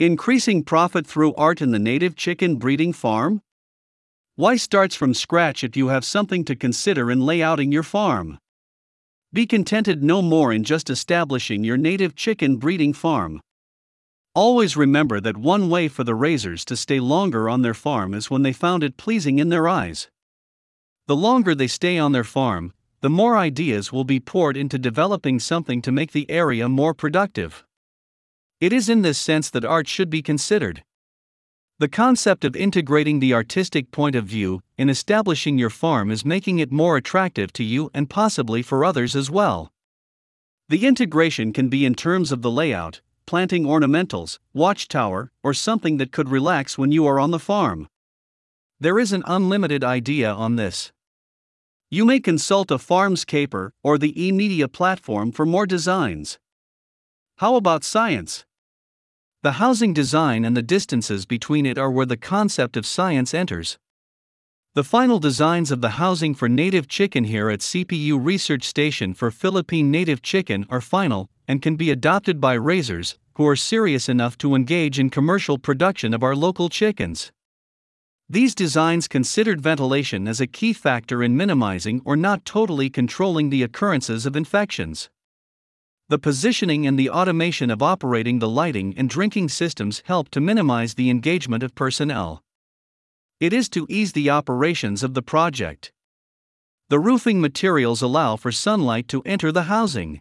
Increasing profit through art in the native chicken breeding farm? Why starts from scratch if you have something to consider in layouting your farm? Be contented no more in just establishing your native chicken breeding farm. Always remember that one way for the raisers to stay longer on their farm is when they found it pleasing in their eyes. The longer they stay on their farm, the more ideas will be poured into developing something to make the area more productive. It is in this sense that art should be considered. The concept of integrating the artistic point of view in establishing your farm is making it more attractive to you and possibly for others as well. The integration can be in terms of the layout, planting ornamentals, watchtower, or something that could relax when you are on the farm. There is an unlimited idea on this. You may consult a Farmscaper or the eMedia platform for more designs. How about science? The housing design and the distances between it are where the concept of science enters. The final designs of the housing for native chicken here at CPU Research Station for Philippine native chicken are final and can be adopted by raisers who are serious enough to engage in commercial production of our local chickens. These designs considered ventilation as a key factor in minimizing or not totally controlling the occurrences of infections. The positioning and the automation of operating the lighting and drinking systems help to minimize the engagement of personnel. It is to ease the operations of the project. The roofing materials allow for sunlight to enter the housing.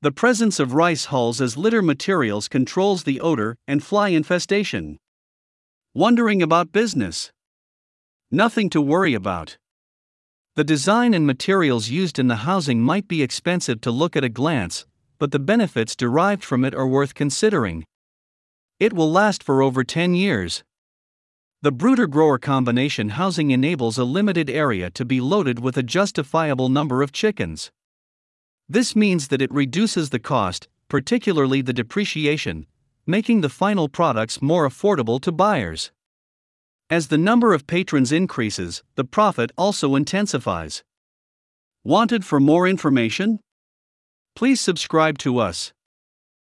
The presence of rice hulls as litter materials controls the odor and fly infestation. Wondering about business? Nothing to worry about. The design and materials used in the housing might be expensive to look at a glance, but the benefits derived from it are worth considering. It will last for over 10 years. The brooder grower combination housing enables a limited area to be loaded with a justifiable number of chickens. This means that it reduces the cost, particularly the depreciation, making the final products more affordable to buyers. As the number of patrons increases, the profit also intensifies. Wanted for more information? Please subscribe to us.